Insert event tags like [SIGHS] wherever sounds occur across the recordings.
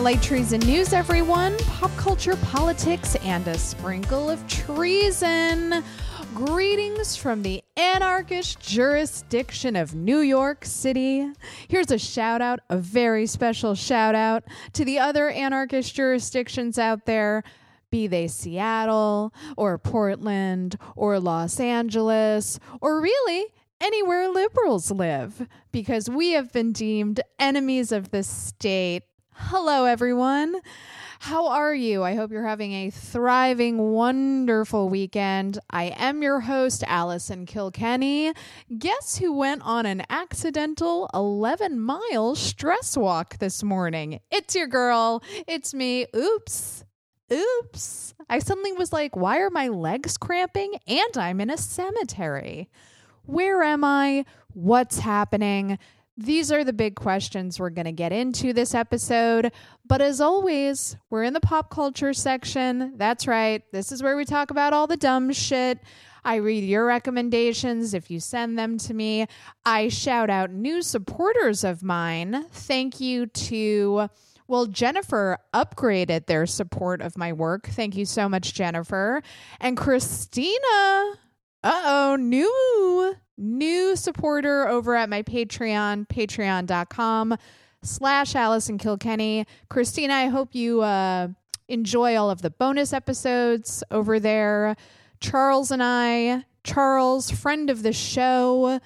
To Light Treason News, everyone. Pop culture, politics, and a sprinkle of treason. Greetings from the anarchist jurisdiction of New York City. Here's a shout out, a very special shout out to the other anarchist jurisdictions out there, be they Seattle or Portland or Los Angeles or really anywhere liberals live, because we have been deemed enemies of the state Hello, everyone. How are you? I hope you're having a thriving, wonderful weekend. I am your host, Allison Kilkenny. Guess who went on an accidental 11 mile stress walk this morning? It's your girl. It's me. Oops. Oops. I suddenly was like, why are my legs cramping? And I'm in a cemetery. Where am I? What's happening? These are the big questions we're going to get into this episode. But as always, we're in the pop culture section. That's right. This is where we talk about all the dumb shit. I read your recommendations if you send them to me. I shout out new supporters of mine. Thank you to, well, Jennifer upgraded their support of my work. Thank you so much, Jennifer. And Christina, uh oh, new new supporter over at my Patreon, patreon.com slash Allison Kilkenny. Christina, I hope you uh, enjoy all of the bonus episodes over there. Charles and I, Charles, friend of the show,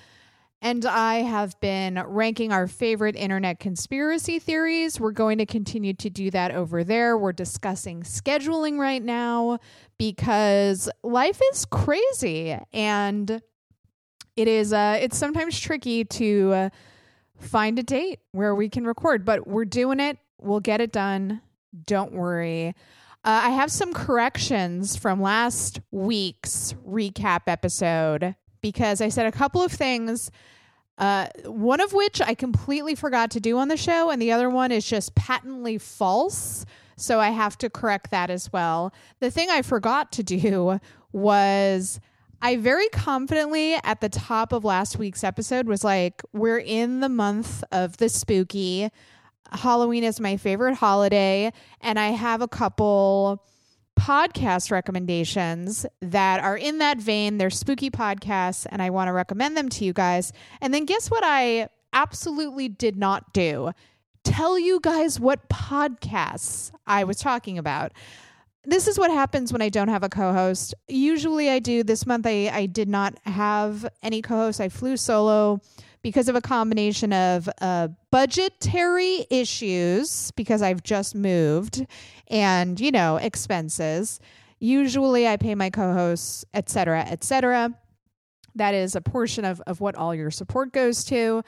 and I have been ranking our favorite internet conspiracy theories. We're going to continue to do that over there. We're discussing scheduling right now because life is crazy and it is uh it's sometimes tricky to uh, find a date where we can record, but we're doing it. We'll get it done. Don't worry. Uh, I have some corrections from last week's recap episode because I said a couple of things. Uh, one of which I completely forgot to do on the show, and the other one is just patently false. So I have to correct that as well. The thing I forgot to do [LAUGHS] was I very confidently at the top of last week's episode was like, we're in the month of the spooky. Halloween is my favorite holiday. And I have a couple podcast recommendations that are in that vein. They're spooky podcasts, and I want to recommend them to you guys. And then guess what I absolutely did not do? Tell you guys what podcasts I was talking about this is what happens when I don't have a co-host. Usually I do. This month I, I did not have any co-host. I flew solo because of a combination of uh, budgetary issues because I've just moved and, you know, expenses. Usually I pay my co-hosts, et cetera, et cetera. That is a portion of, of what all your support goes to.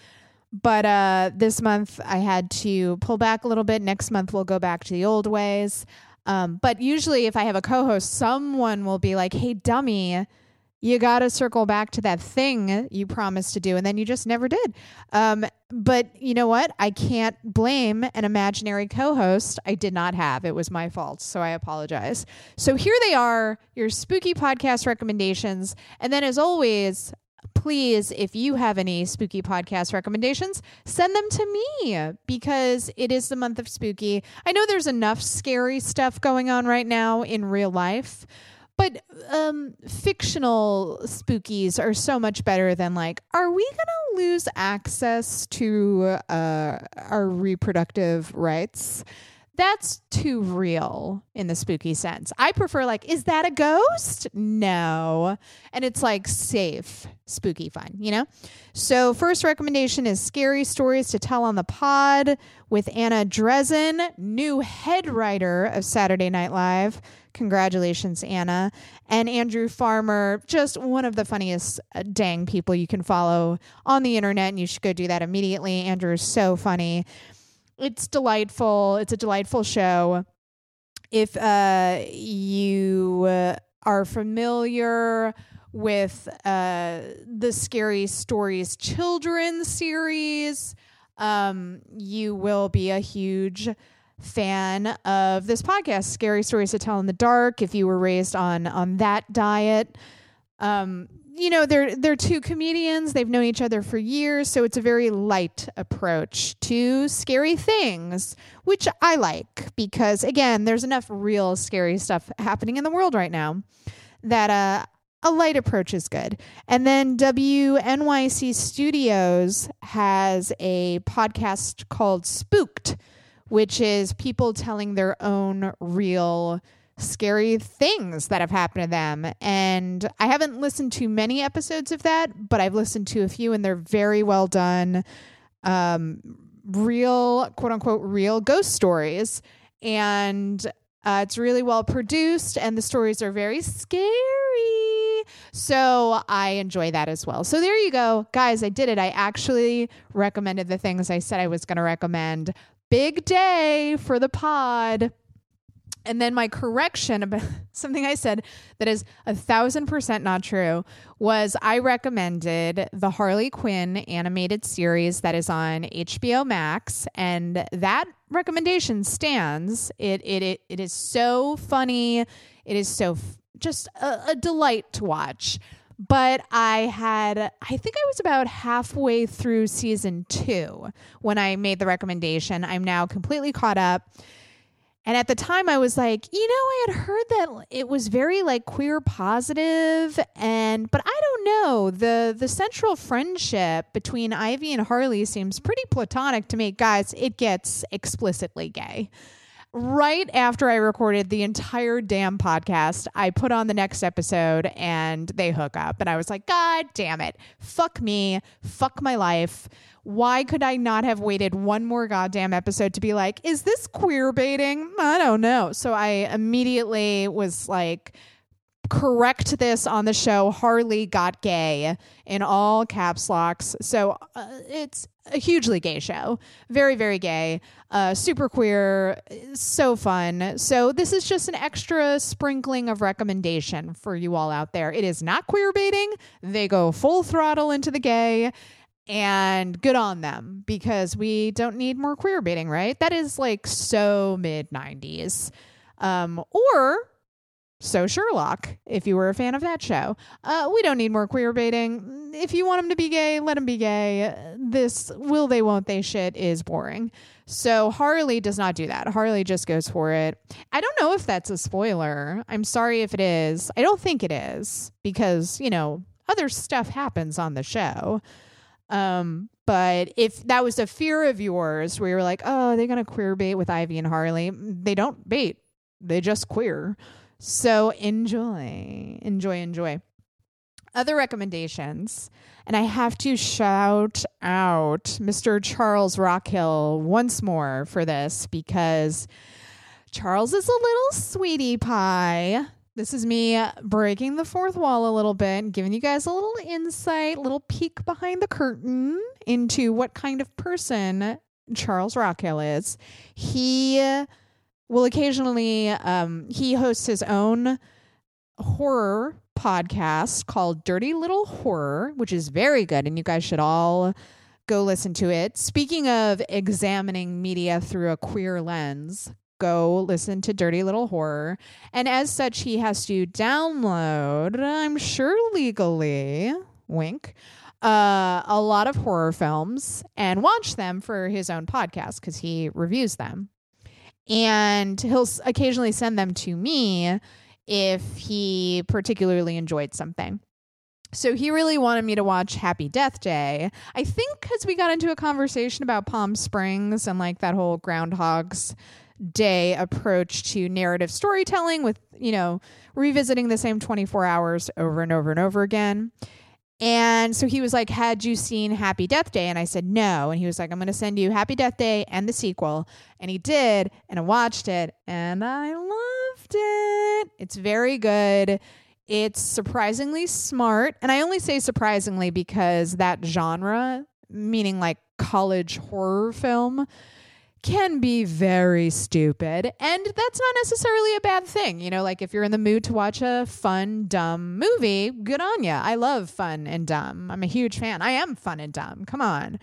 But uh, this month I had to pull back a little bit. Next month we'll go back to the old ways. Um, but usually, if I have a co host, someone will be like, hey, dummy, you got to circle back to that thing you promised to do. And then you just never did. Um, but you know what? I can't blame an imaginary co host I did not have. It was my fault. So I apologize. So here they are, your spooky podcast recommendations. And then, as always, please, if you have any spooky podcast recommendations, send them to me because it is the month of spooky. I know there's enough scary stuff going on right now in real life, but um, fictional spookies are so much better than like, are we to lose access to uh, our reproductive rights? That's too real in the spooky sense. I prefer like, is that a ghost? No. And it's like safe, spooky fun, you know? So first recommendation is Scary Stories to Tell on the Pod with Anna Drezen, new head writer of Saturday Night Live. Congratulations, Anna. And Andrew Farmer, just one of the funniest uh, dang people you can follow on the internet. And you should go do that immediately. Andrew is so funny it's delightful. It's a delightful show. If uh, you uh, are familiar with uh, the Scary Stories Children series, um, you will be a huge fan of this podcast, Scary Stories to Tell in the Dark. If you were raised on on that diet, Um, you know, they're they're two comedians. They've known each other for years, so it's a very light approach to scary things, which I like because again, there's enough real scary stuff happening in the world right now that uh a light approach is good. And then WNYC Studios has a podcast called Spooked, which is people telling their own real scary things that have happened to them. And I haven't listened to many episodes of that, but I've listened to a few and they're very well done. Um, real, quote unquote, real ghost stories. And uh, it's really well produced and the stories are very scary. So I enjoy that as well. So there you go. Guys, I did it. I actually recommended the things I said I was going to recommend. Big day for the pod. And then my correction about [LAUGHS] something I said that is a thousand percent not true was I recommended the Harley Quinn animated series that is on HBO Max, and that recommendation stands. It it it, it is so funny. It is so f- just a, a delight to watch. But I had, I think I was about halfway through season two when I made the recommendation. I'm now completely caught up. And at the time I was like, you know, I had heard that it was very like queer positive and but I don't know. The the central friendship between Ivy and Harley seems pretty platonic to me. Guys, it gets explicitly gay right after I recorded the entire damn podcast, I put on the next episode and they hook up. And I was like, God damn it. Fuck me. Fuck my life. Why could I not have waited one more goddamn episode to be like, is this queer baiting? I don't know. So I immediately was like, correct this on the show. Harley got gay in all caps locks. So uh, it's a hugely gay show. Very, very gay. Uh, super queer. So fun. So this is just an extra sprinkling of recommendation for you all out there. It is not queer baiting. They go full throttle into the gay. And good on them because we don't need more queer baiting, right? That is like so mid 90s. Um, or so Sherlock, if you were a fan of that show. Uh, we don't need more queer baiting. If you want them to be gay, let them be gay. This will they, won't they shit is boring. So Harley does not do that. Harley just goes for it. I don't know if that's a spoiler. I'm sorry if it is. I don't think it is because, you know, other stuff happens on the show. Um, but if that was a fear of yours where you're like, oh, they're going to queer bait with Ivy and Harley, they don't bait, they just queer. So enjoy, enjoy, enjoy. Other recommendations, and I have to shout out Mr. Charles Rockhill once more for this because Charles is a little sweetie pie. This is me breaking the fourth wall a little bit, giving you guys a little insight, little peek behind the curtain into what kind of person Charles Rockhill is. He will occasionally um, he hosts his own horror podcast called Dirty Little Horror, which is very good, and you guys should all go listen to it. Speaking of examining media through a queer lens, go listen to Dirty Little Horror. And as such, he has to download, I'm sure legally, wink, uh, a lot of horror films and watch them for his own podcast because he reviews them and he'll occasionally send them to me if he particularly enjoyed something. So he really wanted me to watch Happy Death Day. I think because we got into a conversation about Palm Springs and like that whole Groundhog's Day approach to narrative storytelling with, you know, revisiting the same 24 hours over and over and over again. And so he was like, Had you seen Happy Death Day? And I said, No. And he was like, I'm going to send you Happy Death Day and the sequel. And he did. And I watched it and I loved it. It's very good. It's surprisingly smart. And I only say surprisingly because that genre, meaning like college horror film, can be very stupid. And that's not necessarily a bad thing. You know, like if you're in the mood to watch a fun, dumb movie, good on you. I love fun and dumb. I'm a huge fan. I am fun and dumb. Come on.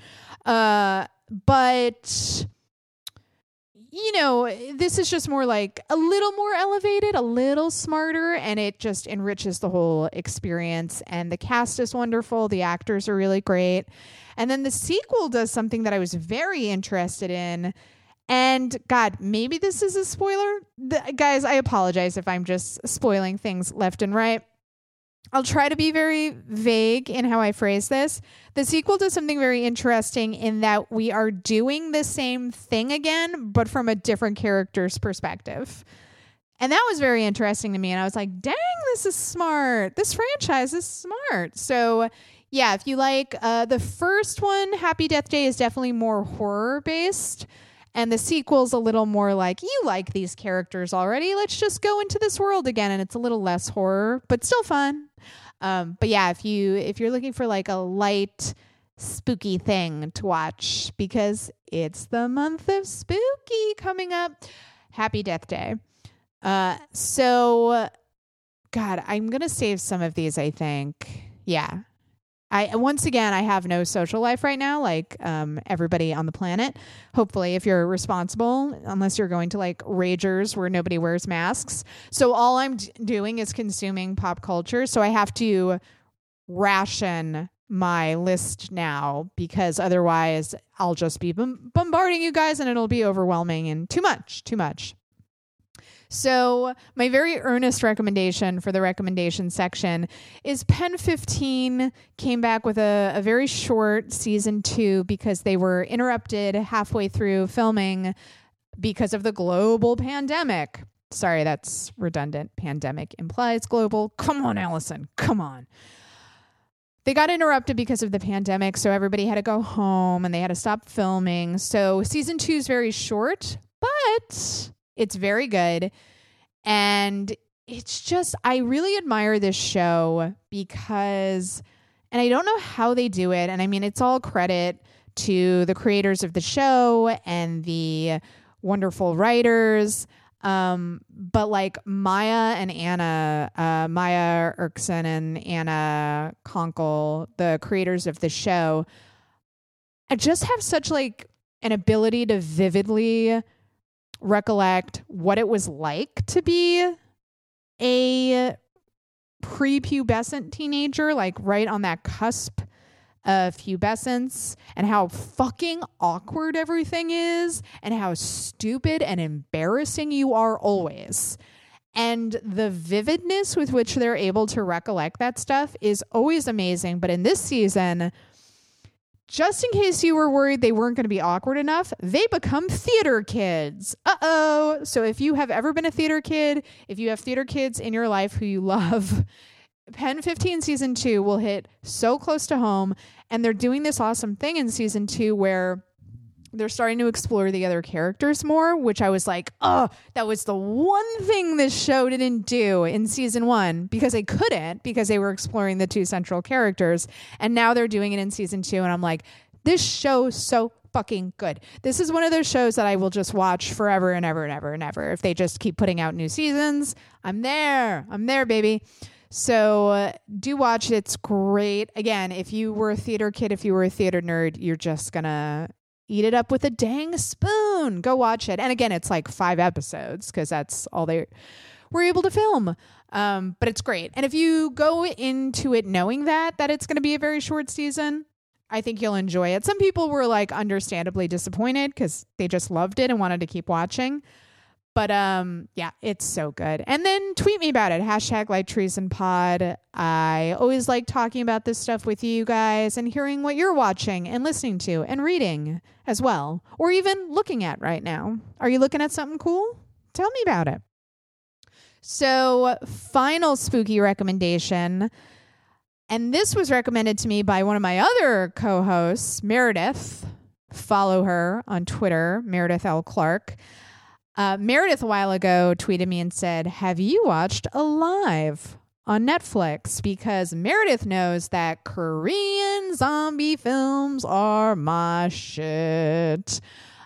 Uh, but you know, this is just more like a little more elevated, a little smarter, and it just enriches the whole experience. And the cast is wonderful, the actors are really great. And then the sequel does something that I was very interested in. And God, maybe this is a spoiler. The, guys, I apologize if I'm just spoiling things left and right. I'll try to be very vague in how I phrase this. The sequel does something very interesting in that we are doing the same thing again, but from a different character's perspective. And that was very interesting to me. And I was like, dang, this is smart. This franchise is smart. So, yeah, if you like uh, the first one, Happy Death Day is definitely more horror based. And the sequel's a little more like, you like these characters already. Let's just go into this world again. And it's a little less horror, but still fun. Um, but yeah, if you if you're looking for like a light, spooky thing to watch because it's the month of spooky coming up. Happy Death Day. Uh, so, God, I'm gonna save some of these. I think, yeah, I once again I have no social life right now, like um, everybody on the planet. Hopefully, if you're responsible, unless you're going to like ragers where nobody wears masks. So all I'm d- doing is consuming pop culture. So I have to ration my list now because otherwise I'll just be bombarding you guys and it'll be overwhelming and too much, too much. So, my very earnest recommendation for the recommendation section is Pen15 came back with a, a very short season two because they were interrupted halfway through filming because of the global pandemic. Sorry, that's redundant. Pandemic implies global. Come on, Allison. Come on. They got interrupted because of the pandemic, so everybody had to go home and they had to stop filming. So season two is very short, but it's very good. And it's just, I really admire this show because, and I don't know how they do it. And I mean, it's all credit to the creators of the show and the wonderful writers. Um, but like Maya and Anna, uh, Maya Erskine and Anna Konkle, the creators of the show, I just have such like an ability to vividly recollect what it was like to be a prepubescent teenager, like right on that cusp of pubescence, and how fucking awkward everything is, and how stupid and embarrassing you are always. And the vividness with which they're able to recollect that stuff is always amazing. But in this season, just in case you were worried they weren't going to be awkward enough, they become theater kids. Uh oh. So if you have ever been a theater kid, if you have theater kids in your life who you [LAUGHS] love, Pen15 season two will hit so close to home. And they're doing this awesome thing in season two where they're starting to explore the other characters more, which I was like, oh, that was the one thing this show didn't do in season one because they couldn't because they were exploring the two central characters. And now they're doing it in season two. And I'm like, this show so fucking good. This is one of those shows that I will just watch forever and ever and ever and ever. If they just keep putting out new seasons, I'm there. I'm there, baby. So uh, do watch it. It's great. Again, if you were a theater kid, if you were a theater nerd, you're just going to eat it up with a dang spoon. Go watch it. And again, it's like five episodes because that's all they were able to film. Um, but it's great. And if you go into it knowing that that it's going to be a very short season, I think you'll enjoy it. Some people were like understandably disappointed because they just loved it and wanted to keep watching. But um, yeah, it's so good. And then tweet me about it. Hashtag Light Treason pod. I always like talking about this stuff with you guys and hearing what you're watching and listening to and reading as well, or even looking at right now. Are you looking at something cool? Tell me about it. So, final spooky recommendation. And this was recommended to me by one of my other co hosts, Meredith. Follow her on Twitter, Meredith L. Clark. Uh, Meredith a while ago tweeted me and said, Have you watched Alive on Netflix? Because Meredith knows that Korean zombie films are my shit.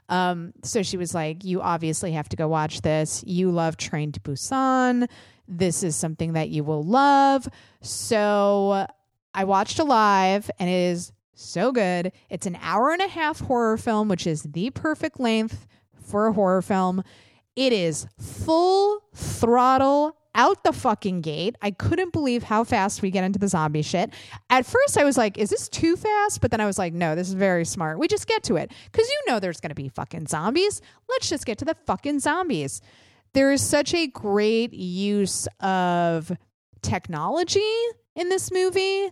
Um, so she was like, You obviously have to go watch this. You love Train to Busan. This is something that you will love. So I watched Alive and it is so good. It's an hour and a half horror film, which is the perfect length for a horror film. It is full throttle out the fucking gate. I couldn't believe how fast we get into the zombie shit. At first, I was like, is this too fast? But then I was like, no, this is very smart. We just get to it because you know there's going to be fucking zombies. Let's just get to the fucking zombies. There is such a great use of technology in this movie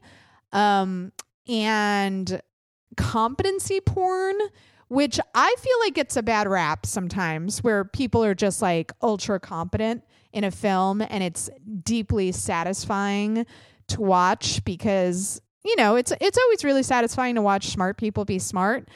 um, and competency porn which I feel like it's a bad rap sometimes where people are just like ultra competent in a film and it's deeply satisfying to watch because you know, it's it's always really satisfying to watch smart people be smart,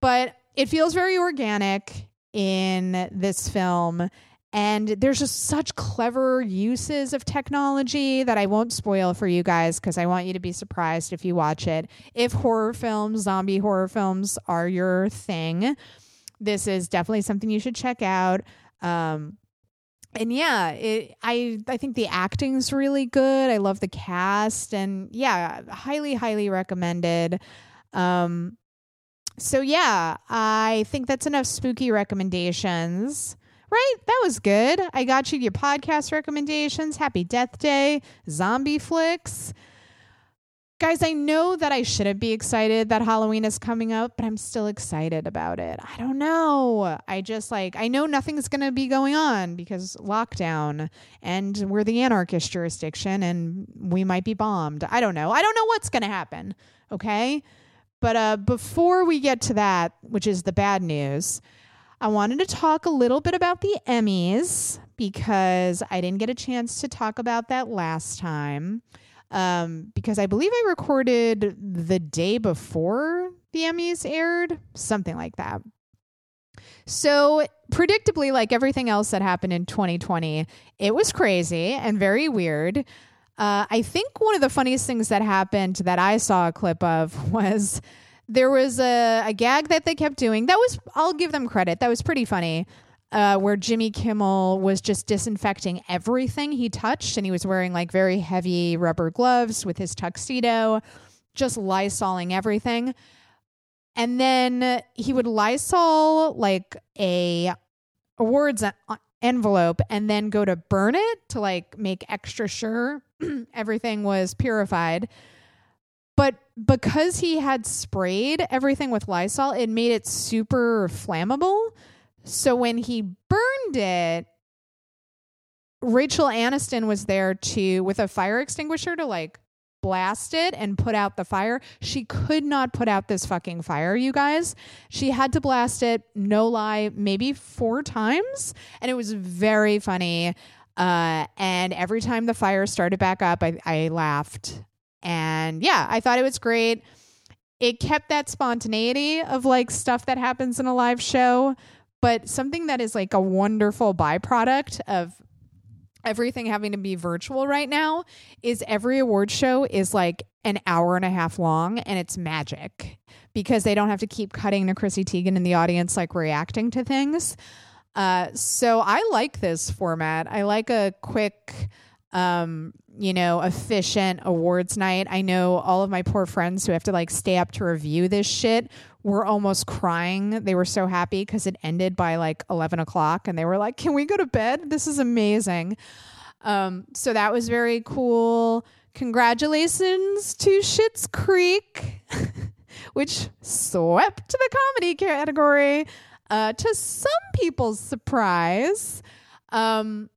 but it feels very organic in this film and there's just such clever uses of technology that I won't spoil for you guys because I want you to be surprised if you watch it. If horror films, zombie horror films are your thing, this is definitely something you should check out. Um, and yeah, it, I I think the acting's really good. I love the cast, and yeah, highly highly recommended. Um, so yeah, I think that's enough spooky recommendations. Right? That was good. I got you your podcast recommendations. Happy Death Day, zombie flicks. Guys, I know that I shouldn't be excited that Halloween is coming up, but I'm still excited about it. I don't know. I just like, I know nothing's going to be going on because lockdown and we're the anarchist jurisdiction and we might be bombed. I don't know. I don't know what's going to happen. Okay. But uh, before we get to that, which is the bad news, I wanted to talk a little bit about the Emmys because I didn't get a chance to talk about that last time. Um, because I believe I recorded the day before the Emmys aired, something like that. So, predictably, like everything else that happened in 2020, it was crazy and very weird. Uh, I think one of the funniest things that happened that I saw a clip of [LAUGHS] was there was a, a gag that they kept doing. That was, I'll give them credit. That was pretty funny. Uh, where Jimmy Kimmel was just disinfecting everything he touched, and he was wearing like very heavy rubber gloves with his tuxedo, just lysoling everything. And then he would lysol like a awards envelope and then go to burn it to like make extra sure [CLEARS THROAT] everything was purified. But because he had sprayed everything with Lysol, it made it super flammable. So when he burned it, Rachel Aniston was there to with a fire extinguisher to like blast it and put out the fire. She could not put out this fucking fire, you guys. She had to blast it, no lie, maybe four times. And it was very funny. Uh, and every time the fire started back up, I, I laughed and yeah, I thought it was great. It kept that spontaneity of like stuff that happens in a live show, but something that is like a wonderful byproduct of everything having to be virtual right now is every award show is like an hour and a half long and it's magic because they don't have to keep cutting to Chrissy Teigen in the audience like reacting to things. Uh, so I like this format. I like a quick um, you know, efficient awards night. I know all of my poor friends who have to like stay up to review this shit were almost crying. They were so happy because it ended by like 11 o'clock and they were like, Can we go to bed? This is amazing. Um, so that was very cool. Congratulations to Schitt's Creek, [LAUGHS] which swept the comedy category uh, to some people's surprise. Um,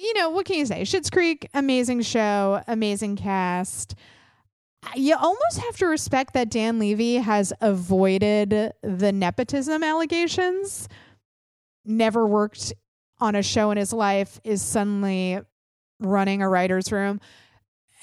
you know, what can you say? Schitt's Creek, amazing show, amazing cast. You almost have to respect that Dan Levy has avoided the nepotism allegations. Never worked on a show in his life, is suddenly running a writer's room.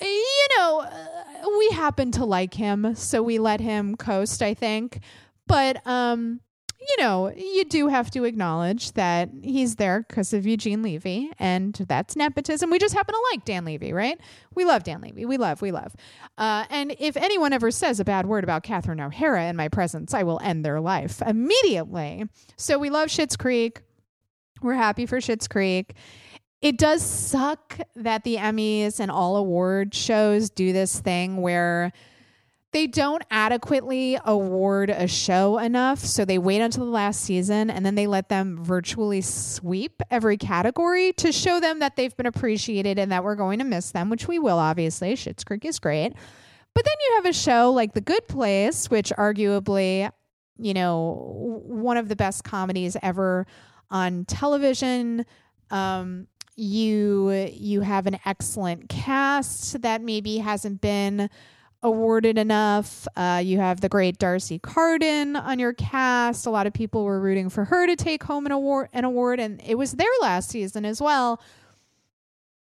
You know, uh, we happen to like him, so we let him coast, I think. But um you know, you do have to acknowledge that he's there because of Eugene Levy, and that's nepotism. We just happen to like Dan Levy, right? We love Dan Levy. We love, we love. Uh, and if anyone ever says a bad word about Catherine O'Hara in my presence, I will end their life immediately. So we love Schitt's Creek. We're happy for Schitt's Creek. It does suck that the Emmys and all award shows do this thing where they don't adequately award a show enough. So they wait until the last season and then they let them virtually sweep every category to show them that they've been appreciated and that we're going to miss them, which we will, obviously. Schitt's Creek is great. But then you have a show like The Good Place, which arguably, you know, one of the best comedies ever on television. Um, you you have an excellent cast that maybe hasn't been awarded enough. Uh, you have the great D'Arcy Carden on your cast. A lot of people were rooting for her to take home an award, an award, and it was their last season as well.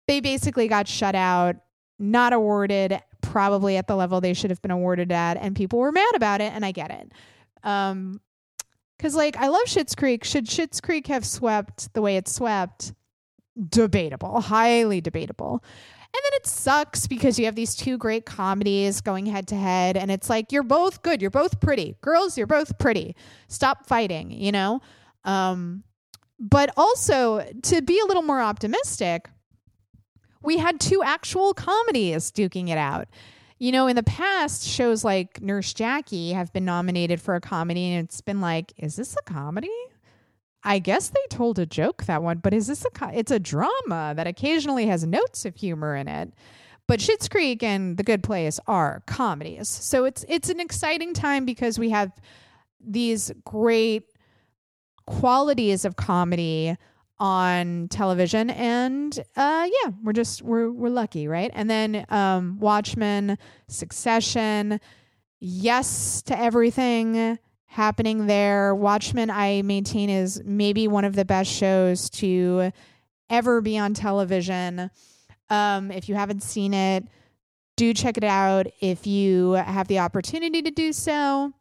They basically got shut out, not awarded, probably at the level they should have been awarded at, and people were mad about it, and I get it. Um, because like I love Schitt's Creek. Should Schitt's Creek have swept the way it swept? Debatable, highly debatable. And then it sucks because you have these two great comedies going head to head, and it's like you're both good, you're both pretty, girls, you're both pretty. Stop fighting, you know. Um, but also to be a little more optimistic, we had two actual comedies duking it out. You know, in the past, shows like Nurse Jackie have been nominated for a comedy, and it's been like, is this a comedy? I guess they told a joke that one, but is this a? It's a drama that occasionally has notes of humor in it. But Schitt's Creek and The Good Place are comedies, so it's it's an exciting time because we have these great qualities of comedy on television and uh yeah we're just we're we're lucky right and then um watchmen succession yes to everything happening there. Watchmen i maintain is maybe one of the best shows to ever be on television. Um if you haven't seen it do check it out if you have the opportunity to do so.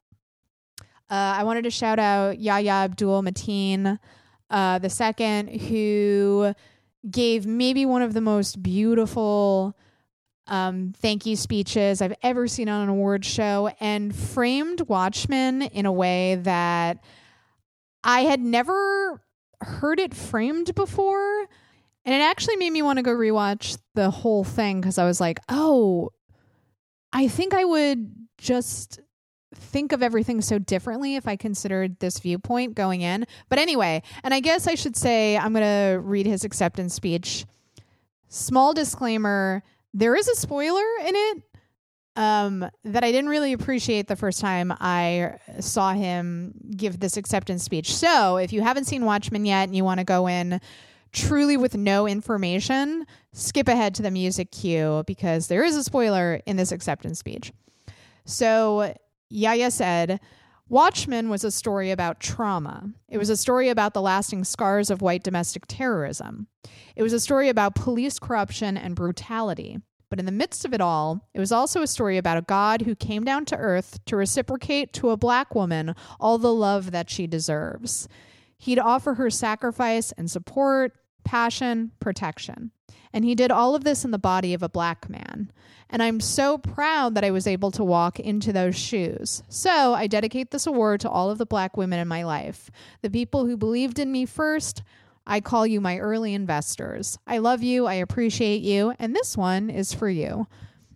Uh, i wanted to shout out yahya abdul mateen uh, the second, who gave maybe one of the most beautiful um, thank you speeches I've ever seen on an award show and framed Watchmen in a way that I had never heard it framed before. And it actually made me want to go rewatch the whole thing because I was like, oh, I think I would just think of everything so differently if I considered this viewpoint going in. But anyway, and I guess I should say I'm going to read his acceptance speech. Small disclaimer there is a spoiler in it um, that I didn't really appreciate the first time I saw him give this acceptance speech. So if you haven't seen Watchmen yet and you want to go in truly with no information, skip ahead to the music cue because there is a spoiler in this acceptance speech. So Yahya said, Watchmen was a story about trauma. It was a story about the lasting scars of white domestic terrorism. It was a story about police corruption and brutality. But in the midst of it all, it was also a story about a God who came down to earth to reciprocate to a black woman all the love that she deserves. He'd offer her sacrifice and support, passion, protection. And he did all of this in the body of a black man. And I'm so proud that I was able to walk into those shoes. So I dedicate this award to all of the black women in my life, the people who believed in me first. I call you my early investors. I love you. I appreciate you. And this one is for you.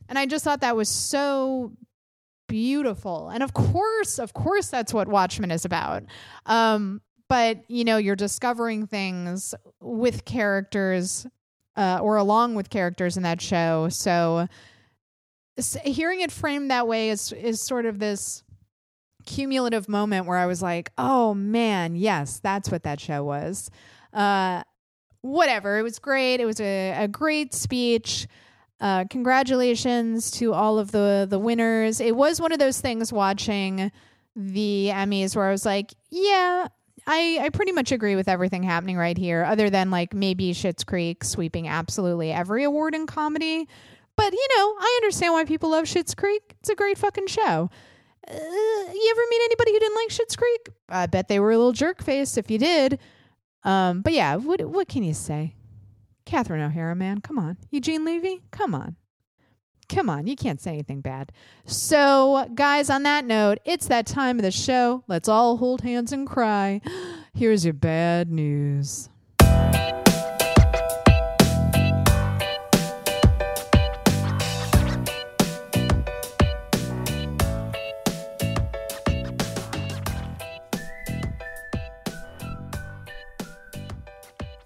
And I just thought that was so beautiful. And of course, of course, that's what Watchmen is about. Um, but you know, you're discovering things with characters uh, or along with characters in that show. So hearing it framed that way is is sort of this cumulative moment where I was like, "Oh man, yes, that's what that show was." Uh, whatever, it was great. It was a, a great speech. Uh, congratulations to all of the the winners. It was one of those things watching the Emmys where I was like, "Yeah, I, I pretty much agree with everything happening right here, other than like maybe Schitt's Creek sweeping absolutely every award in comedy. But you know, I understand why people love Schitt's Creek. It's a great fucking show. Uh, you ever meet anybody who didn't like Schitt's Creek? I bet they were a little jerk face if you did. Um, but yeah, what what can you say? Catherine O'Hara, man, come on. Eugene Levy, come on. Come on, you can't say anything bad. So, guys, on that note, it's that time of the show. Let's all hold hands and cry. [GASPS] Here's your bad news.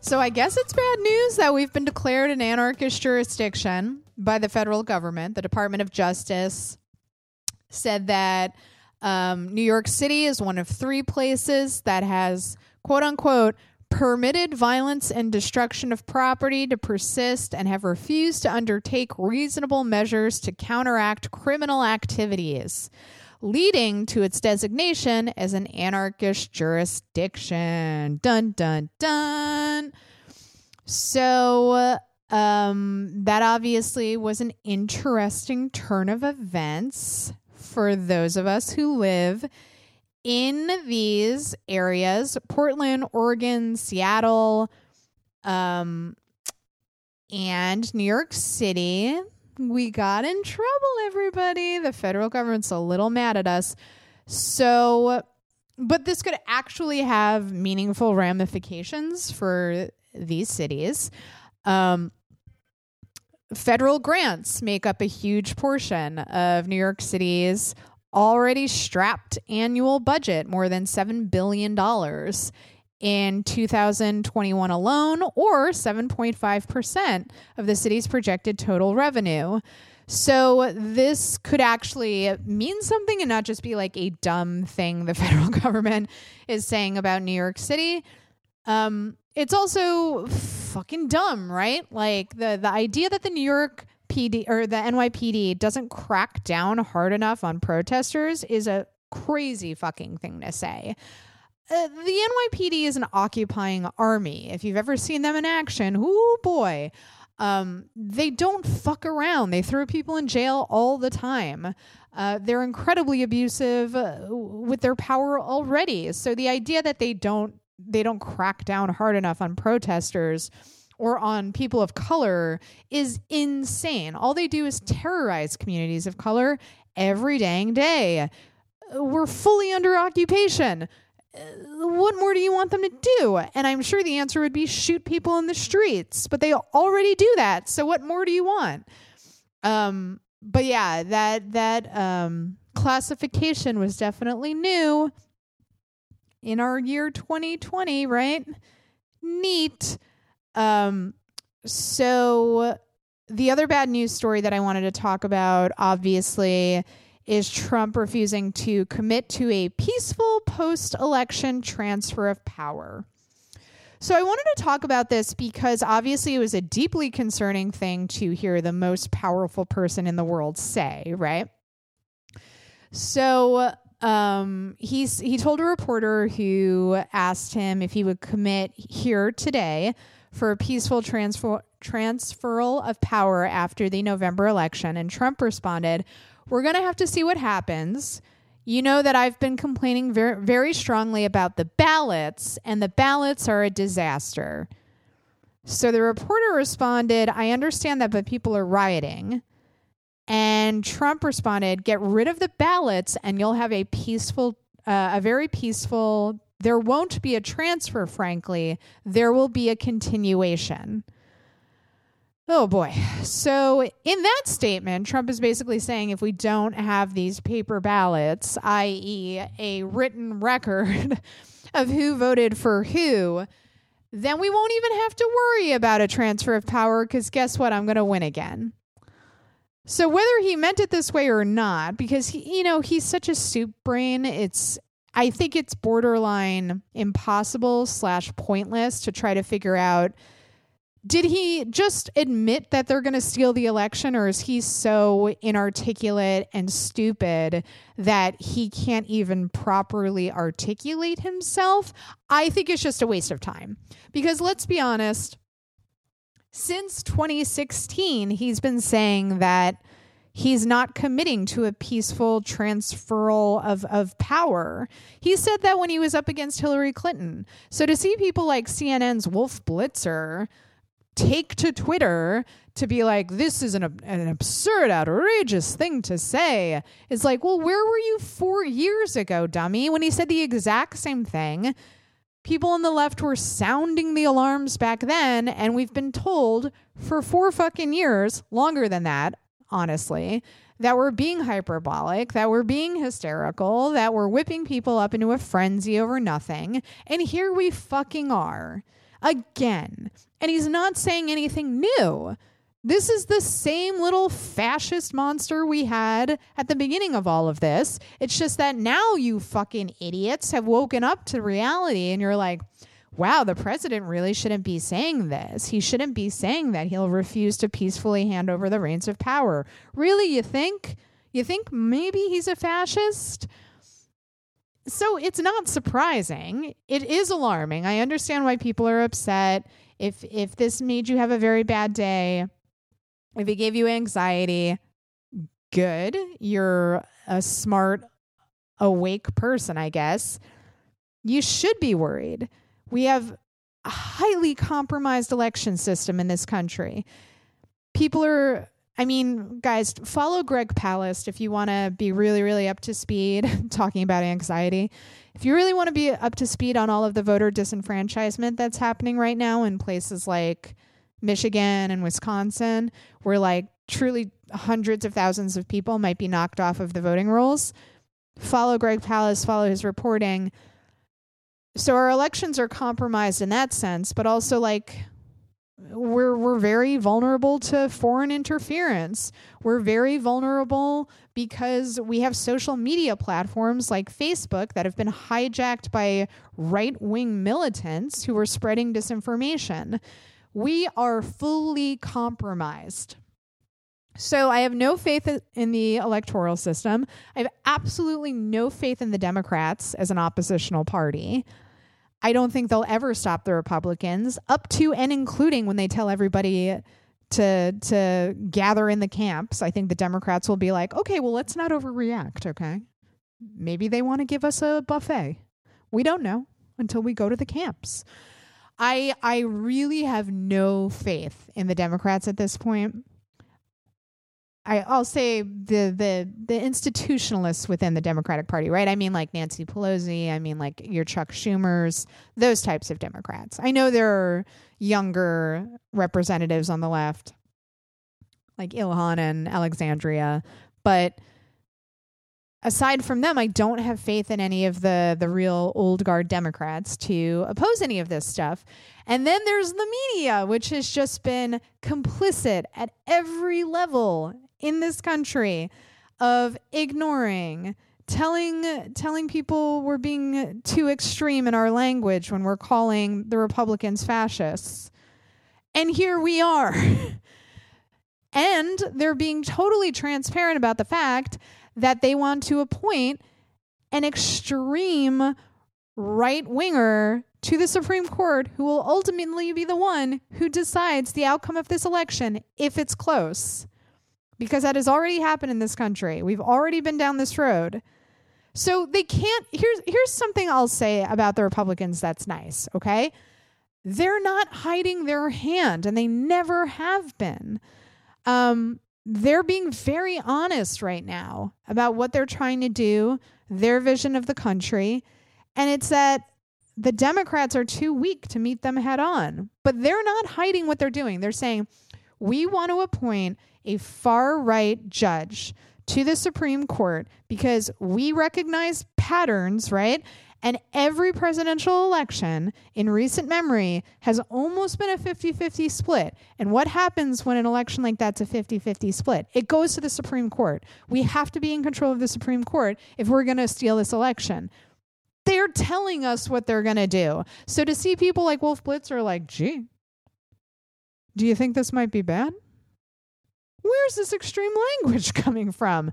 So I guess it's bad news that we've been declared an anarchist jurisdiction by the federal government. The Department of Justice said that um, New York City is one of three places that has, quote unquote, permitted violence and destruction of property to persist and have refused to undertake reasonable measures to counteract criminal activities, leading to its designation as an anarchist jurisdiction. Dun, dun, dun. So, um, that obviously was an interesting turn of events for those of us who live in these areas Portland, Oregon, Seattle, um, and New York City. We got in trouble, everybody. The federal government's a little mad at us. So, but this could actually have meaningful ramifications for these cities. Um, federal grants make up a huge portion of New York City's already strapped annual budget, more than $7 billion in 2021 alone, or 7.5% of the city's projected total revenue. So, this could actually mean something and not just be like a dumb thing the [LAUGHS] federal government is saying about New York City. Um, it's also fucking dumb, right? Like the the idea that the New York PD or the NYPD doesn't crack down hard enough on protesters is a crazy fucking thing to say. Uh, the NYPD is an occupying army. If you've ever seen them in action, oh boy, um, they don't fuck around. They throw people in jail all the time. Uh, they're incredibly abusive uh, with their power already. So the idea that they don't they don't crack down hard enough on protesters or on people of color is insane. All they do is terrorize communities of color every dang day. We're fully under occupation. What more do you want them to do? And I'm sure the answer would be shoot people in the streets, but they already do that. So what more do you want? Um, but yeah, that that um, classification was definitely new in our year 2020, right? Neat. Um, so the other bad news story that I wanted to talk about, obviously, is Trump refusing to commit to a peaceful post election transfer of power. So I wanted to talk about this because obviously it was a deeply concerning thing to hear the most powerful person in the world say, right? So um, he's he told a reporter who asked him if he would commit here today for a peaceful transfer transferal of power after the November election, and Trump responded, "We're going to have to see what happens." You know that I've been complaining very, very strongly about the ballots, and the ballots are a disaster. So the reporter responded, I understand that, but people are rioting. And Trump responded, "Get rid of the ballots, and you'll have a peaceful, uh, a very peaceful. There won't be a transfer, frankly. There will be a continuation." Oh boy. So, in that statement, Trump is basically saying if we don't have these paper ballots, i.e., a written record [LAUGHS] of who voted for who, then we won't even have to worry about a transfer of power because guess what? I'm going to win again. So whether he meant it this way or not, because he, you know, he's such a soup brain, it's I think it's borderline impossible slash pointless to try to figure out did he just admit that they're going to steal the election or is he so inarticulate and stupid that he can't even properly articulate himself? I think it's just a waste of time. Because let's be honest since 2016, he's been saying that he's not committing to a peaceful transferal of, of power. He said that when he was up against Hillary Clinton. So to see people like CNN's Wolf Blitzer take to Twitter to be like, this is an, an absurd, outrageous thing to say, is like, well, where were you four years ago, dummy, when he said the exact same thing? People on the left were sounding the alarms back then, and we've been told for four fucking years, longer than that, honestly, that we're being hyperbolic, that we're being hysterical, that we're whipping people up into a frenzy over nothing. And here we fucking are. again. And he's not saying anything new. This is the same little fascist monster we had at the beginning of all of this. It's just that now you fucking idiots have woken up to reality and you're like, wow, the president really shouldn't be saying this. He shouldn't be saying that he'll refuse to peacefully hand over the reins of power. Really, you think? You think maybe he's a fascist? So it's not surprising. It is alarming. I understand why people are upset. If if this made you have a very bad day, if it gave you anxiety, good. You're a smart, awake person, I guess. You should be worried. We have a highly compromised election system in this country. People are, I mean, guys, follow Greg Palast if you want to be really, really up to speed [LAUGHS] talking about anxiety. If you really want to be up to speed on all of the voter disenfranchisement that's happening right now in places like Michigan and Wisconsin, where like truly hundreds of thousands of people might be knocked off of the voting rolls, follow Greg Palast, follow his reporting so our elections are compromised in that sense, but also like we're we're very vulnerable to foreign interference. We're very vulnerable because we have social media platforms like Facebook that have been hijacked by right-wing militants who are spreading disinformation. We are fully compromised. So I have no faith in the electoral system. I have absolutely no faith in the Democrats as an oppositional party. I don't think they'll ever stop the Republicans, up to and including when they tell everybody to to gather in the camps. I think the Democrats will be like, "Okay, well, let's not overreact, okay? Maybe they want to give us a buffet. We don't know until we go to the camps." I I really have no faith in the Democrats at this point. I, I'll say the the the institutionalists within the Democratic Party, right? I mean, like Nancy Pelosi. I mean, like your Chuck Schumers, those types of Democrats. I know there are younger representatives on the left, like Ilhan and Alexandria, but aside from them, I don't have faith in any of the the real old guard Democrats to oppose any of this stuff. And then there's the media, which has just been complicit at every level in this country of ignoring telling telling people we're being too extreme in our language when we're calling the Republicans fascists. And here we are. [LAUGHS] and they're being totally transparent about the fact that they want to appoint an extreme right winger to the Supreme Court who will ultimately be the one who decides the outcome of this election if it's close because that has already happened in this country. We've already been down this road. So they can't here's here's something I'll say about the Republicans that's nice, okay? They're not hiding their hand and they never have been. Um they're being very honest right now about what they're trying to do, their vision of the country, and it's that the Democrats are too weak to meet them head on. But they're not hiding what they're doing. They're saying, we want to appoint a far right judge to the Supreme Court because we recognize patterns, right? And every presidential election in recent memory has almost been a 50 50 split. And what happens when an election like that's a 50 50 split? It goes to the Supreme Court. We have to be in control of the Supreme Court if we're going to steal this election. They're telling us what they're going to do. So to see people like Wolf Blitzer like, gee, do you think this might be bad? Where's this extreme language [LAUGHS] coming from?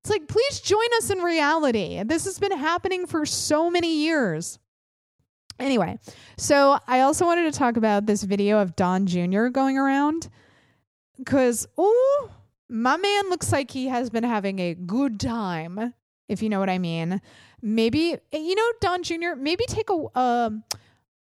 It's like, please join us in reality. This has been happening for so many years. Anyway, so I also wanted to talk about this video of Don Jr. going around because, oh, my man looks like he has been having a good time, if you know what I mean. Maybe, you know, Don Jr., maybe take a. Uh,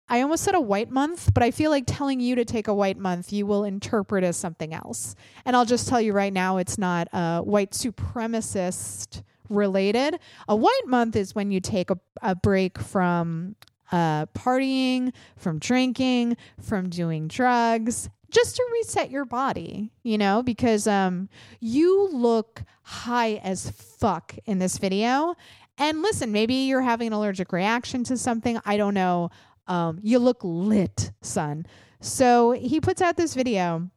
I almost said a white month, but I feel like telling you to take a white month, you will interpret as something else. And I'll just tell you right now, it's not uh, white supremacist related. A white month is when you take a, a break from uh, partying, from drinking, from doing drugs, just to reset your body, you know, because um, you look high as fuck in this video. And listen, maybe you're having an allergic reaction to something. I don't know. Um, you look lit, son. So he puts out this video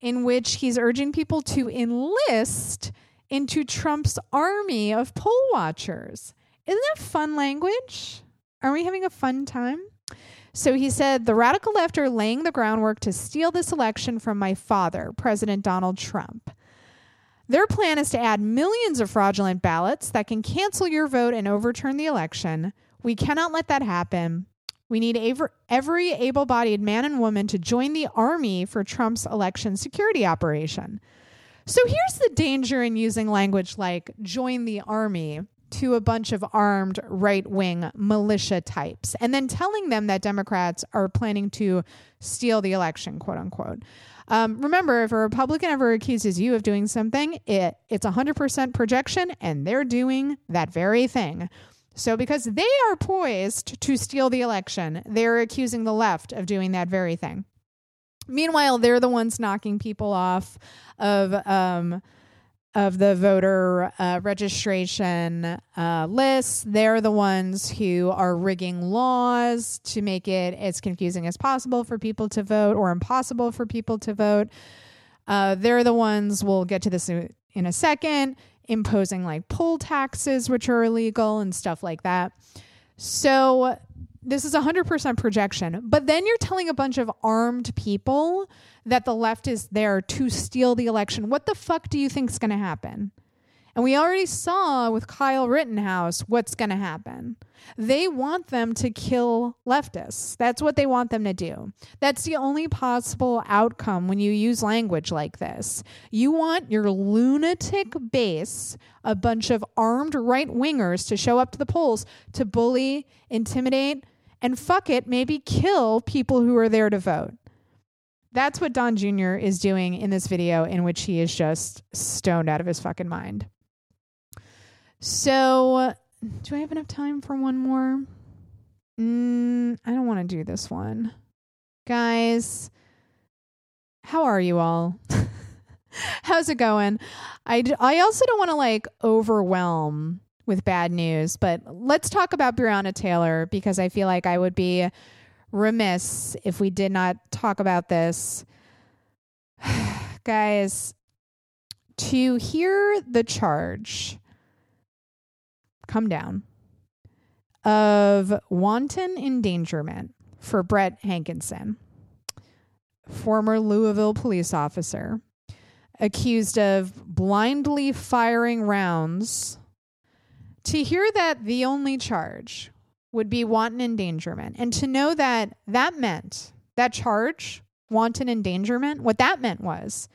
in which he's urging people to enlist into Trump's army of poll watchers. Isn't that fun language? Are we having a fun time? So he said, the radical left are laying the groundwork to steal this election from my father, President Donald Trump. Their plan is to add millions of fraudulent ballots that can cancel your vote and overturn the election. We cannot let that happen. We need every able bodied man and woman to join the army for Trump's election security operation. So here's the danger in using language like join the army to a bunch of armed right wing militia types and then telling them that Democrats are planning to steal the election, quote unquote. Um, remember, if a Republican ever accuses you of doing something, it it's 100% projection, and they're doing that very thing. So, because they are poised to steal the election, they're accusing the left of doing that very thing. Meanwhile, they're the ones knocking people off of um, of the voter uh, registration uh, lists. They're the ones who are rigging laws to make it as confusing as possible for people to vote or impossible for people to vote. Uh, they're the ones, we'll get to this in a second, imposing like poll taxes, which are illegal and stuff like that. So this is 100% projection. But then you're telling a bunch of armed people that the left is there to steal the election. What the fuck do you think is going to happen? And we already saw with Kyle Rittenhouse what's going to happen. They want them to kill leftists. That's what they want them to do. That's the only possible outcome when you use language like this. You want your lunatic base, a bunch of armed right wingers, to show up to the polls to bully, intimidate, and fuck it, maybe kill people who are there to vote. That's what Don Jr. is doing in this video, in which he is just stoned out of his fucking mind. So, do I have enough time for one more? Mm, I don't want to do this one. Guys, how are you all? [LAUGHS] How's it going? I, d- I also don't want to like overwhelm with bad news, but let's talk about Breonna Taylor because I feel like I would be remiss if we did not talk about this. [SIGHS] Guys, to hear the charge come down of wanton endangerment for Brett Hankison, former Louisville police officer, accused of blindly firing rounds. To hear that the only charge would be wanton endangerment. And to know that that meant that charge, wanton endangerment, what that meant was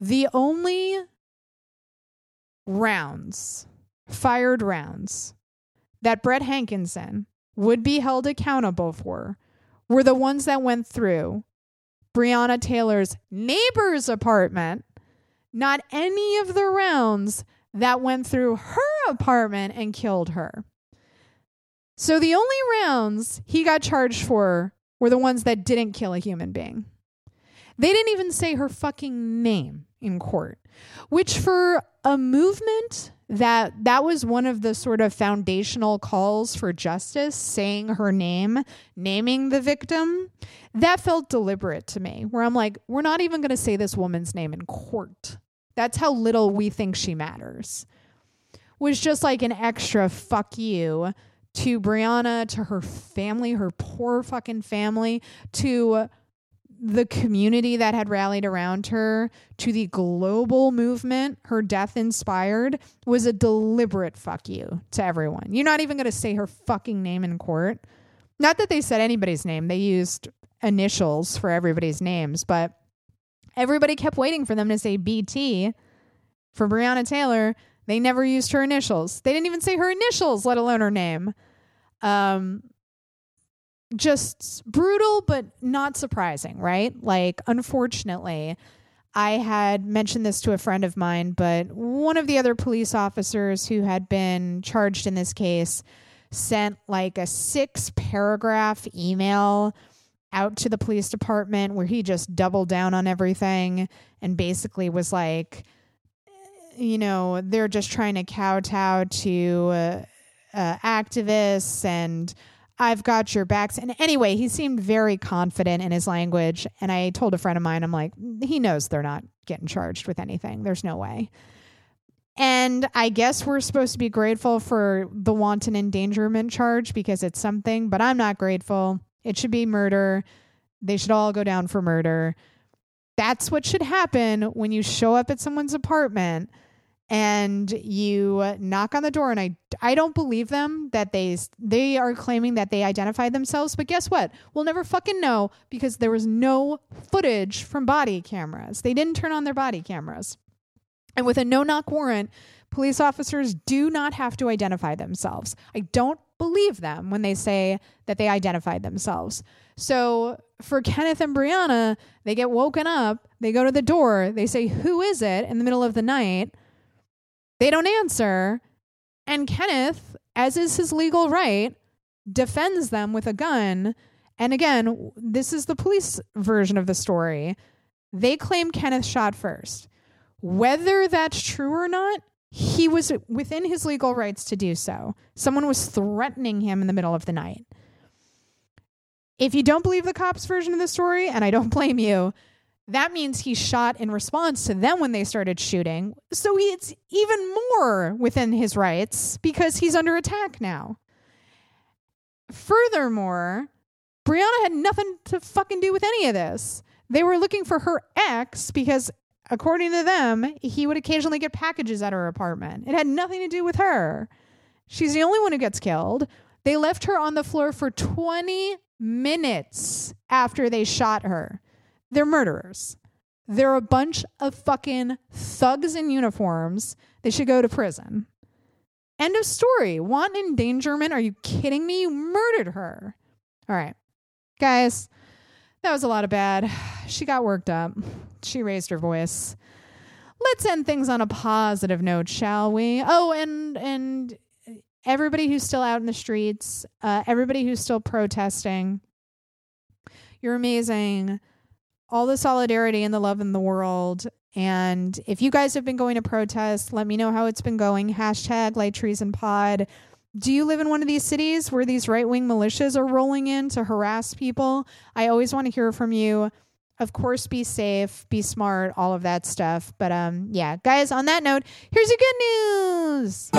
the only rounds, fired rounds, that Brett Hankison would be held accountable for were the ones that went through Breonna Taylor's neighbor's apartment, not any of the rounds that went through her apartment and killed her. So the only rounds he got charged for were the ones that didn't kill a human being. They didn't even say her fucking name in court, which for a movement that that was one of the sort of foundational calls for justice, saying her name, naming the victim, that felt deliberate to me. Where I'm like, we're not even going to say this woman's name in court. That's how little we think she matters. Was just like an extra fuck you to Breonna, to her family, her poor fucking family, to the community that had rallied around her, to the global movement her death inspired, was a deliberate fuck you to everyone. You're not even going to say her fucking name in court. Not that they said anybody's name, they used initials for everybody's names, but everybody kept waiting for them to say BT for Breonna Taylor. They never used her initials. They didn't even say her initials, let alone her name. Um, just brutal, but not surprising, right? Like, unfortunately, I had mentioned this to a friend of mine, but one of the other police officers who had been charged in this case sent like a six paragraph email out to the police department where he just doubled down on everything and basically was like, you know, they're just trying to kowtow to uh, uh, activists and I've got your backs. And anyway, he seemed very confident in his language. And I told a friend of mine, I'm like, he knows they're not getting charged with anything. There's no way. And I guess we're supposed to be grateful for the wanton endangerment charge because it's something, but I'm not grateful. It should be murder. They should all go down for murder. That's what should happen when you show up at someone's apartment and you knock on the door and I I don't believe them that they they are claiming that they identified themselves but guess what? We'll never fucking know because there was no footage from body cameras. They didn't turn on their body cameras. And with a no knock warrant police officers do not have to identify themselves. I don't believe them when they say that they identified themselves. So for Kenneth and Breonna they get woken up they go to the door they say who is it? in the middle of the night they don't answer. And Kenneth, as is his legal right, defends them with a gun. And again, this is the police version of the story. They claim Kenneth shot first. Whether that's true or not, he was within his legal rights to do so. Someone was threatening him in the middle of the night. If you don't believe the cops' version of the story, and I don't [LAUGHS] blame you, that means he shot in response to them when they started shooting. So it's even more within his rights because he's under attack now. Furthermore, Breonna had nothing to fucking do with any of this. They were looking for her ex because, according to them, he would occasionally get packages at her apartment. It had nothing to do with her. She's the only one who gets killed. They left her on the floor for 20 minutes after they shot her. They're murderers. They're a bunch of fucking thugs in uniforms. They should go to prison. End of story. Want endangerment? Are you kidding me? You murdered her. All right. Guys, that was a lot of bad. [SIGHS] She got worked up. She raised her voice. Let's end things on a positive note, shall we? Oh, and and everybody who's still out in the streets, uh, everybody who's still protesting, you're amazing all the solidarity and the love in the world. And if you guys have been going to protest, let me know how it's been going. Hashtag Light Treason Pod. Do you live in one of these cities where these right wing militias are rolling in to harass people? I always want to hear from you. Of course, be safe, be smart, all of that stuff. But um, yeah, guys, on that note, here's your good news.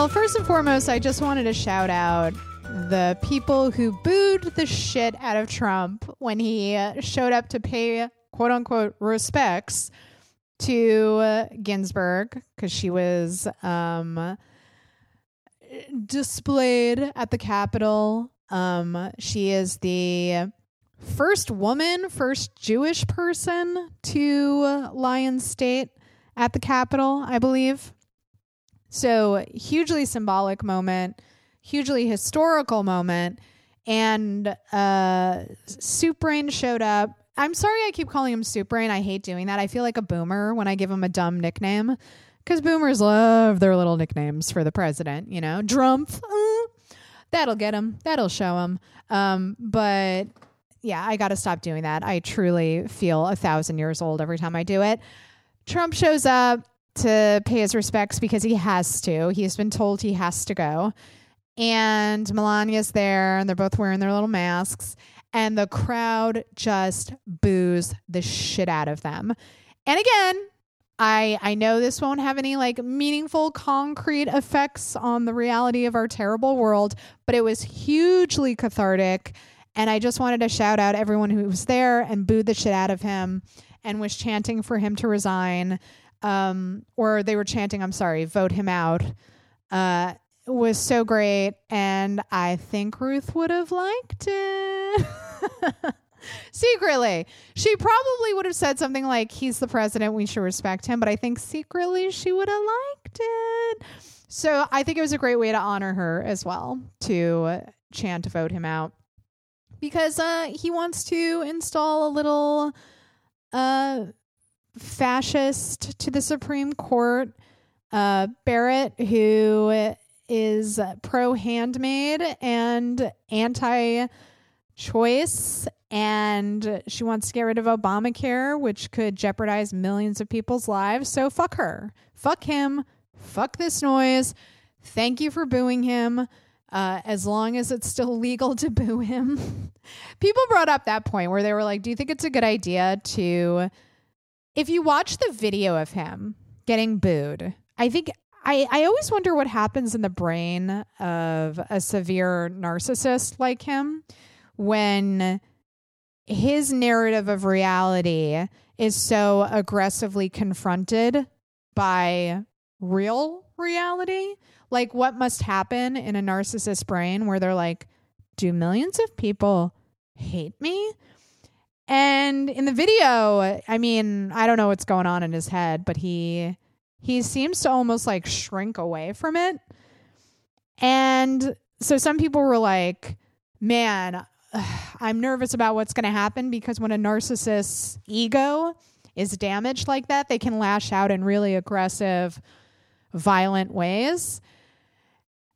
Well, first and foremost, I just wanted to shout out the people who booed the shit out of Trump when he uh, showed up to pay quote unquote respects to uh, Ginsburg because she was um, displayed at the Capitol. Um, she is the first woman, first Jewish person to lie in state at the Capitol, I believe. So, hugely symbolic moment, hugely historical moment. And uh, Soup Brain showed up. I'm sorry I keep calling him Soup Brain. I hate doing that. I feel like a boomer when I give him a dumb nickname because boomers love their little nicknames for the president, you know, Drumpf. Uh, that'll get him. That'll show him. Um, but yeah, I got to stop doing that. I truly feel a thousand years old every time I do it. Trump shows up to pay his respects because he has to. He's been told he has to go. And Melania's there, and they're both wearing their little masks. And the crowd just boos the shit out of them. And again, I I know this won't have any like meaningful concrete effects on the reality of our terrible world, but it was hugely cathartic. And I just wanted to shout out everyone who was there and booed the shit out of him and was chanting for him to resign um, or they were chanting, I'm sorry, vote him out, uh, was so great. And I think Ruth would have liked it. [LAUGHS] secretly, she probably would have said something like, he's the president, we should respect him. But I think secretly she would have liked it. So I think it was a great way to honor her as well to chant to vote him out because uh, he wants to install a little uh, fascist to the Supreme Court uh, Barrett, who is pro handmaid and anti choice. And she wants to get rid of Obamacare, which could jeopardize millions of people's lives. So fuck her. Fuck him. Fuck this noise. Thank you for booing him. Uh, as long as it's still [LAUGHS] legal to boo him. [LAUGHS] People brought up that point where they were like, Do you think it's a good idea to, if you watch the video of him getting booed, I think I, I always wonder what happens in the brain of a severe narcissist like him when his narrative of reality is so aggressively confronted by real reality. Like, what must happen in a narcissist brain where they're like, do millions of people hate me? And in the video, I mean, I don't know what's going on in his head, but he he seems to almost like shrink away from it. And so some people were like, man, [SIGHS] I'm nervous about what's going to happen because when a narcissist's ego is damaged like that, they can lash out in really aggressive, violent ways.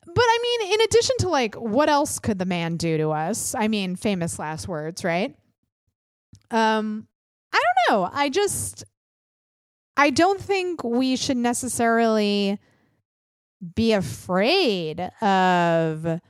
But I mean, in addition to like, what else could the man do to us? I mean, famous last words, right? Um, I don't know. I just, I don't think we should necessarily be afraid of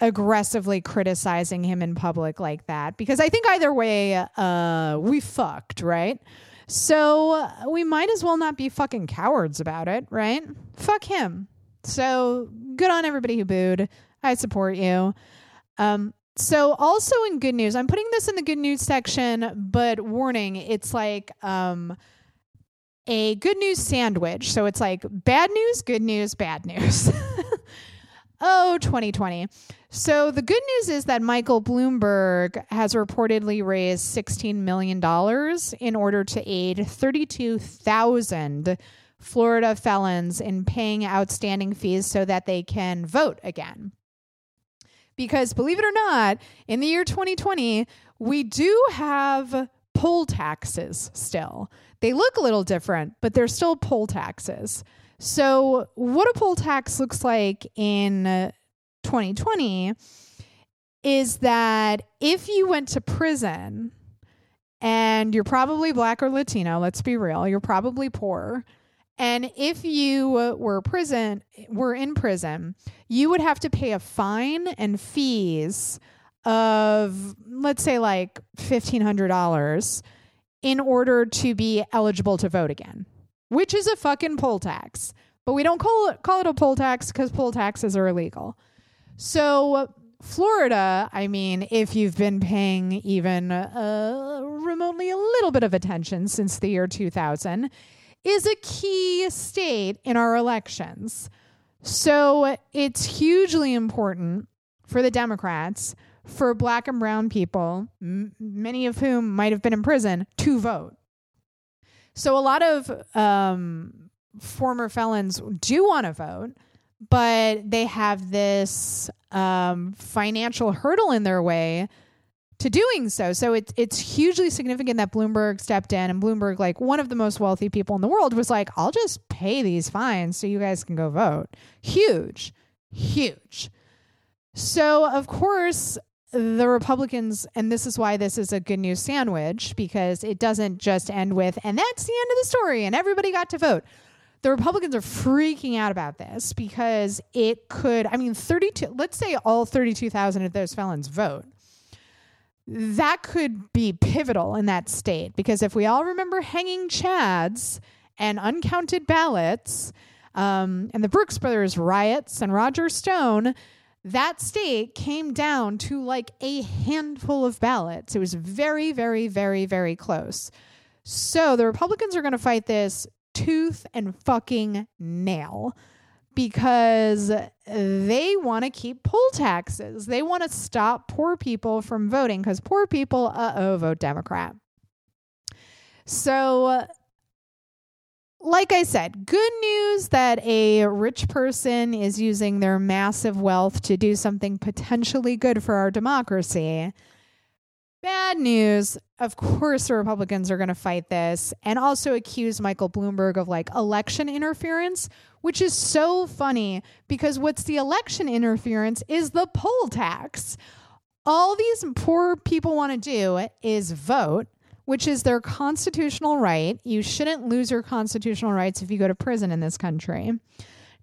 aggressively criticizing him in public like that because I think either way, uh, we fucked, right? So we might as well not be fucking cowards about it, right? Fuck him. So good on everybody who booed. I support you. Um, so also in good news, I'm putting this in the good news section, but warning, it's like um a good news sandwich. So it's like bad news, good news, bad news. [LAUGHS] oh, 2020. So the good news is that Michael Bloomberg has reportedly raised $16 million in order to aid 32,000 Florida felons in paying outstanding fees so that they can vote again. Because believe it or not, in the year 2020, we do have poll taxes still. They look a little different, but they're still poll taxes. So, what a poll tax looks like in uh, 2020 is that if you went to prison and you're probably black or Latino, let's be real, you're probably poor. And if you were prison were in prison, you would have to pay a fine and fees of let's say like $1500 in order to be eligible to vote again, which is a fucking poll tax. But we don't call it call it a poll tax cuz poll taxes are illegal. So Florida, I mean, if you've been paying even uh, remotely a little bit of attention since the year 2000, is a key state in our elections. So it's hugely important for the Democrats, for black and brown people, m- many of whom might have been in prison, to vote. So a lot of um, former felons do want to vote but they have this um, financial hurdle in their way to doing so. So it's it's hugely significant that Bloomberg stepped in and Bloomberg, like one of the most wealthy people in the world, was like, I'll just pay these fines so you guys can go vote. Huge, huge. So of course the Republicans, and this is why this is a good news sandwich, because it doesn't just end with, and that's the end of the story, and everybody got to vote the Republicans are freaking out about this because it could, I mean, 32, let's say all 32,000 of those felons vote. That could be pivotal in that state because if we all remember hanging chads and uncounted ballots um, and the Brooks Brothers riots and Roger Stone, that state came down to like a handful of ballots. It was very, very, very, very close. So the Republicans are going to fight this tooth and fucking nail because they want to keep poll taxes. They want to stop poor people from voting because poor people, uh oh, vote Democrat. So, like I said, good news that a rich person is using their massive wealth to do something potentially good for our democracy. Bad news. Of course, the Republicans are going to fight this and also accuse Michael Bloomberg of like election interference, which is so funny because what's the election interference is the poll tax. All these poor people want to do is vote, which is their constitutional right. You shouldn't lose your constitutional rights if you go to prison in this country,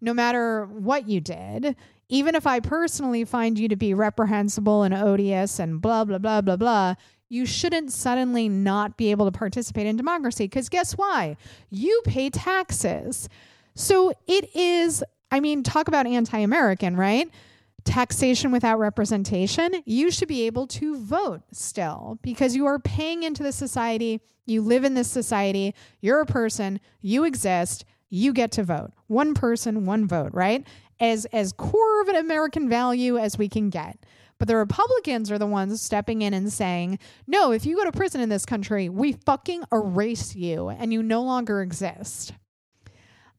no matter what you did even if I personally find you to be reprehensible and odious and blah, blah, blah, blah, blah, you shouldn't suddenly not be able to participate in democracy. Because guess why? You pay taxes. So it is, I mean, talk about anti American, right? Taxation without representation. You should be able to vote still because you are paying into the society. You live in this society. You're a person. You exist. You get to vote. One person, one vote, right? as as core of an American value as we can get. But the Republicans are the ones stepping in and saying, no, if you go to prison in this country, we fucking erase you and you no longer exist.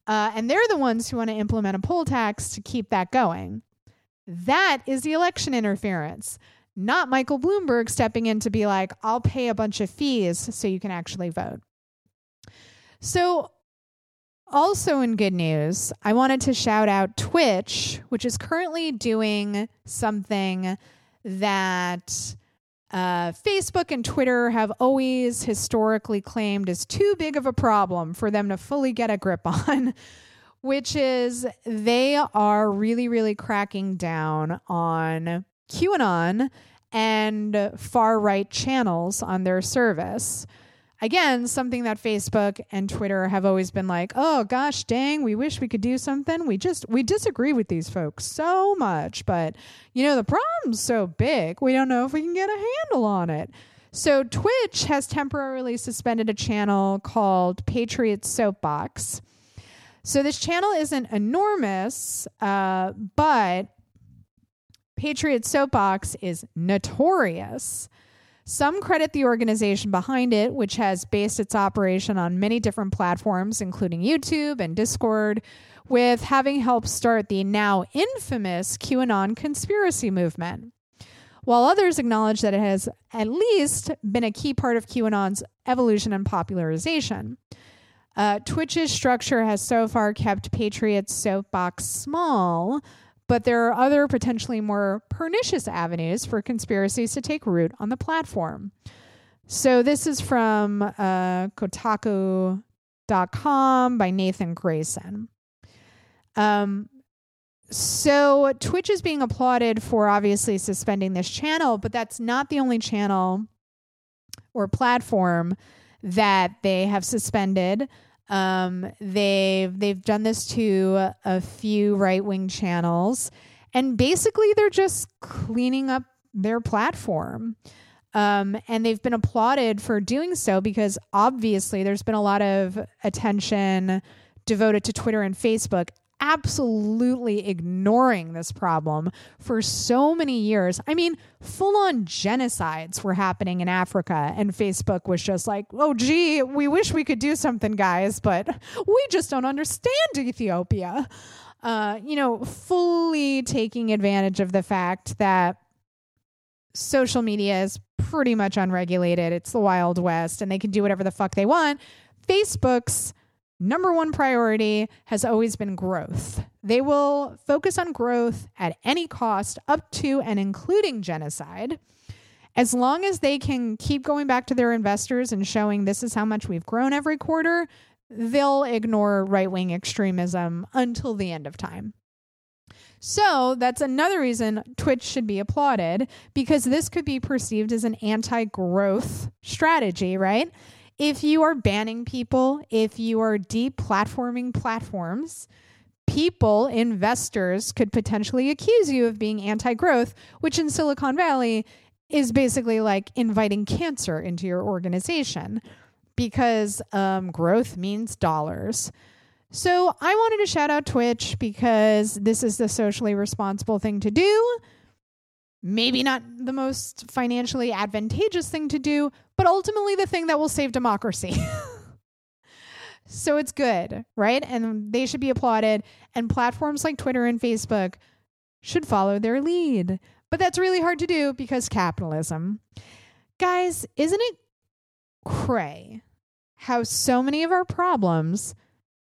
Uh, and they're the ones who want to implement a poll tax to keep that going. That is the election interference, not Michael Bloomberg stepping in to be like, I'll pay a bunch of fees so you can actually vote. So also, in good news, I wanted to shout out Twitch, which is currently doing something that uh, Facebook and Twitter have always historically claimed is too big of a problem for them to fully get a grip [LAUGHS] on, which is they are really, really cracking down on QAnon and far right channels on their service again, something that Facebook and Twitter have always been like, oh gosh, dang, we wish we could do something. We just, we disagree with these folks so much, but you know, the problem's so big, we don't know if we can get a handle on it. So Twitch has temporarily suspended a channel called Patriot Soapbox. So this channel isn't enormous, uh, but Patriot Soapbox is notorious some credit the organization behind it, which has based its operation on many different platforms, including YouTube and Discord, with having helped start the now infamous QAnon conspiracy movement. While others acknowledge that it has at least been a key part of QAnon's evolution and popularization. Uh, Twitch's structure has so far kept Patriot's soapbox small, but there are other potentially more pernicious avenues for conspiracies to take root on the platform. So this is from uh, Kotaku.com by Nathan Grayson. Um, so Twitch is being applauded for obviously suspending this channel, but that's not the only channel or platform that they have suspended. Um, they've they've done this to a few right wing channels, and basically they're just cleaning up their platform. Um, and they've been applauded for doing so because obviously there's been a lot of attention devoted to Twitter and Facebook absolutely ignoring this problem for so many years. I mean, full on genocides were happening in Africa, and Facebook was just like, oh, gee, we wish we could do something, guys, but we just don't understand Ethiopia. Uh, you know, fully taking advantage of the fact that social media is pretty much unregulated. It's the Wild West, and they can do whatever the fuck they want. Facebook's number one priority has always been growth. They will focus on growth at any cost, up to and including genocide. As long as they can keep going back to their investors and showing this is how much we've grown every quarter, they'll ignore right wing extremism until the end of time. So that's another reason Twitch should be applauded because this could be perceived as an anti growth strategy, right? If you are banning people, if you are deplatforming platforms, people, investors could potentially accuse you of being anti growth, which in Silicon Valley is basically like inviting cancer into your organization because um, growth means dollars. So I wanted to shout out Twitch because this is the socially responsible thing to do maybe not the most financially advantageous thing to do, but ultimately the thing that will save democracy. [LAUGHS] so it's good, right? And they should be applauded. And platforms like Twitter and Facebook should follow their lead. But that's really hard to do because capitalism. Guys, isn't it cray how so many of our problems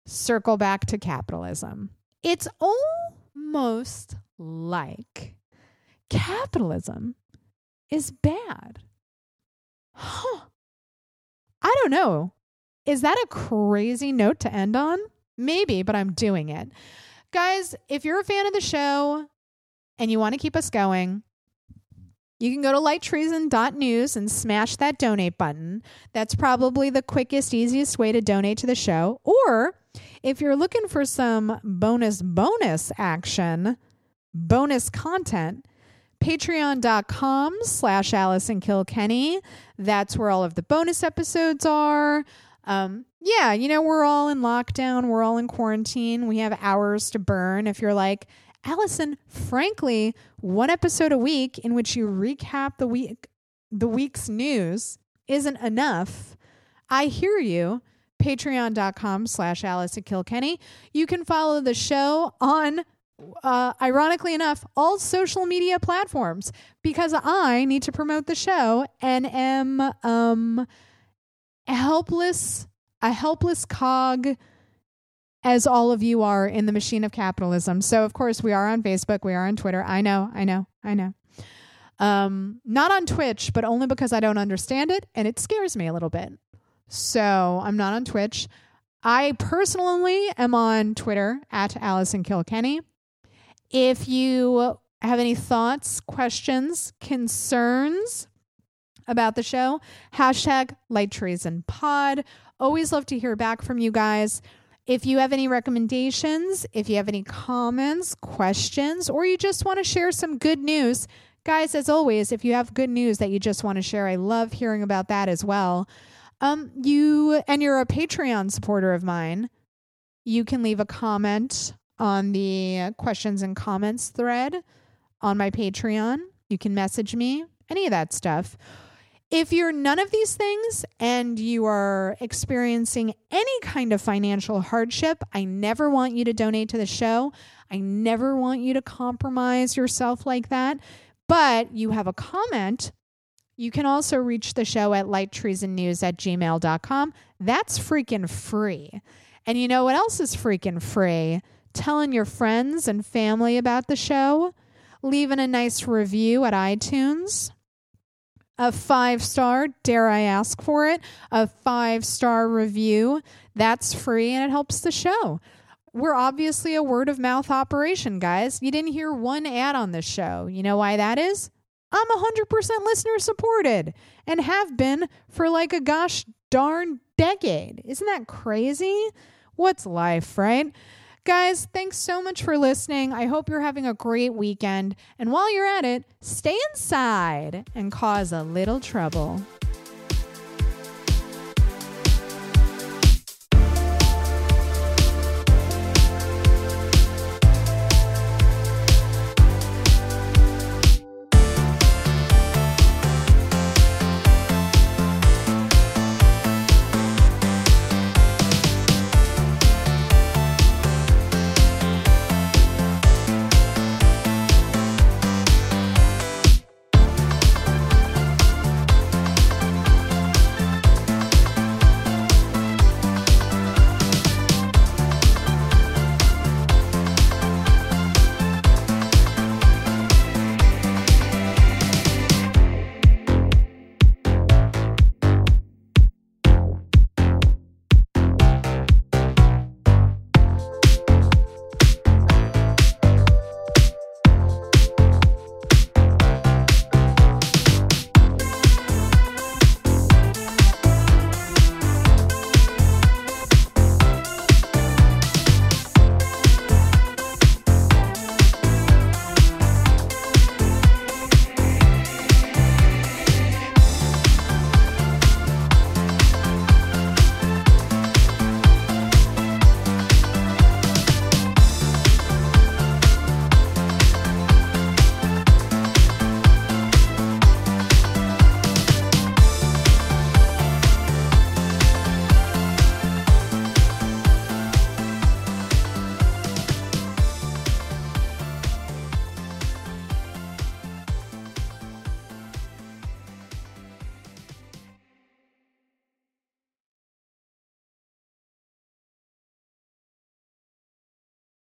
circle back to capitalism? It's almost like capitalism is bad. Huh. I don't know. Is that a crazy note to end on? Maybe, but I'm doing it. Guys, if you're a fan of the show and you want to keep us going, you can go to lighttreason.news and smash that donate button. That's probably the quickest, easiest way to donate to the show. Or if you're looking for some bonus, bonus action, bonus content, patreon.com slash Allison Kilkenny. That's where all of the bonus episodes are. Um, yeah, you know, we're all in lockdown, we're all in quarantine, we have hours to burn. If you're like, Allison, frankly, one episode a week in which you recap the week the week's news isn't enough. I hear you. Patreon.com slash Allison Kilkenny. You can follow the show on uh, ironically enough, all social media platforms because I need to promote the show and am um helpless, a helpless cog as all of you are in the machine of capitalism. So of course we are on Facebook, we are on Twitter. I know, I know, I know. Um, not on Twitch, but only because I don't understand it and it scares me a little bit. So I'm not on Twitch. I personally am on Twitter at Allison Kilkenny. If you have any thoughts, questions, concerns about the show, hashtag Light Treason Pod. Always love to hear back from you guys. If you have any recommendations, if you have any comments, questions, or you just want to share some good news, guys, as always, if you have good news that you just want to share, I love hearing about that as well. Um, you and you're a Patreon supporter of mine, you can leave a comment on the questions and comments thread on my Patreon. You can message me, any of that stuff. If you're none of these things and you are experiencing any kind of financial hardship, I never want you to donate to the show. I never want you to compromise yourself like that. But you have a comment, you can also reach the show at lighttreasonnews at gmail.com. That's freaking free. And you know what else is freaking free? Telling your friends and family about the show, leaving a nice review at iTunes. A five star, dare I ask for it? A five star review. That's free and it helps the show. We're obviously a word of mouth operation, guys. You didn't hear one ad on this show. You know why that is? I'm 100% listener supported and have been for like a gosh darn decade. Isn't that crazy? What's life, right? Guys, thanks so much for listening. I hope you're having a great weekend. And while you're at it, stay inside and cause a little trouble.